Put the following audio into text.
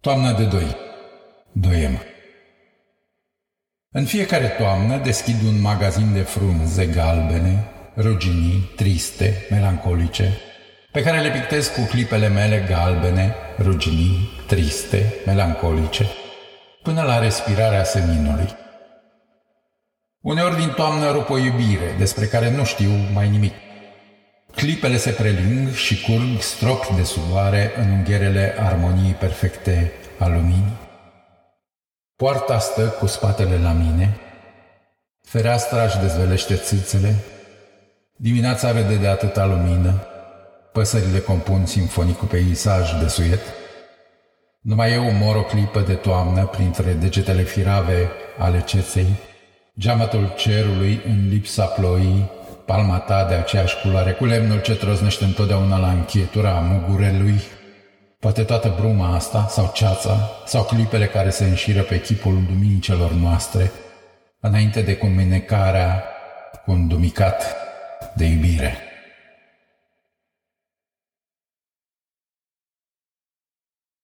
Toamna de doi. Doiem. În fiecare toamnă deschid un magazin de frunze galbene, ruginii, triste, melancolice, pe care le pictez cu clipele mele galbene, ruginii, triste, melancolice, până la respirarea seninului. Uneori din toamnă rup o iubire despre care nu știu mai nimic. Clipele se preling și curg stropi de sudoare în ungherele armoniei perfecte a luminii. Poarta stă cu spatele la mine, fereastra își dezvelește țâțele, dimineața vede de atâta lumină, păsările compun simfonicul peisaj de suiet, numai eu mor o clipă de toamnă printre degetele firave ale ceței, geamătul cerului în lipsa ploii, palma ta de aceeași culoare cu lemnul ce trăznește întotdeauna la închietura mugurelui, poate toată bruma asta, sau ceața, sau clipele care se înșiră pe chipul duminicelor noastre, înainte de cuminecarea cu un dumicat de iubire.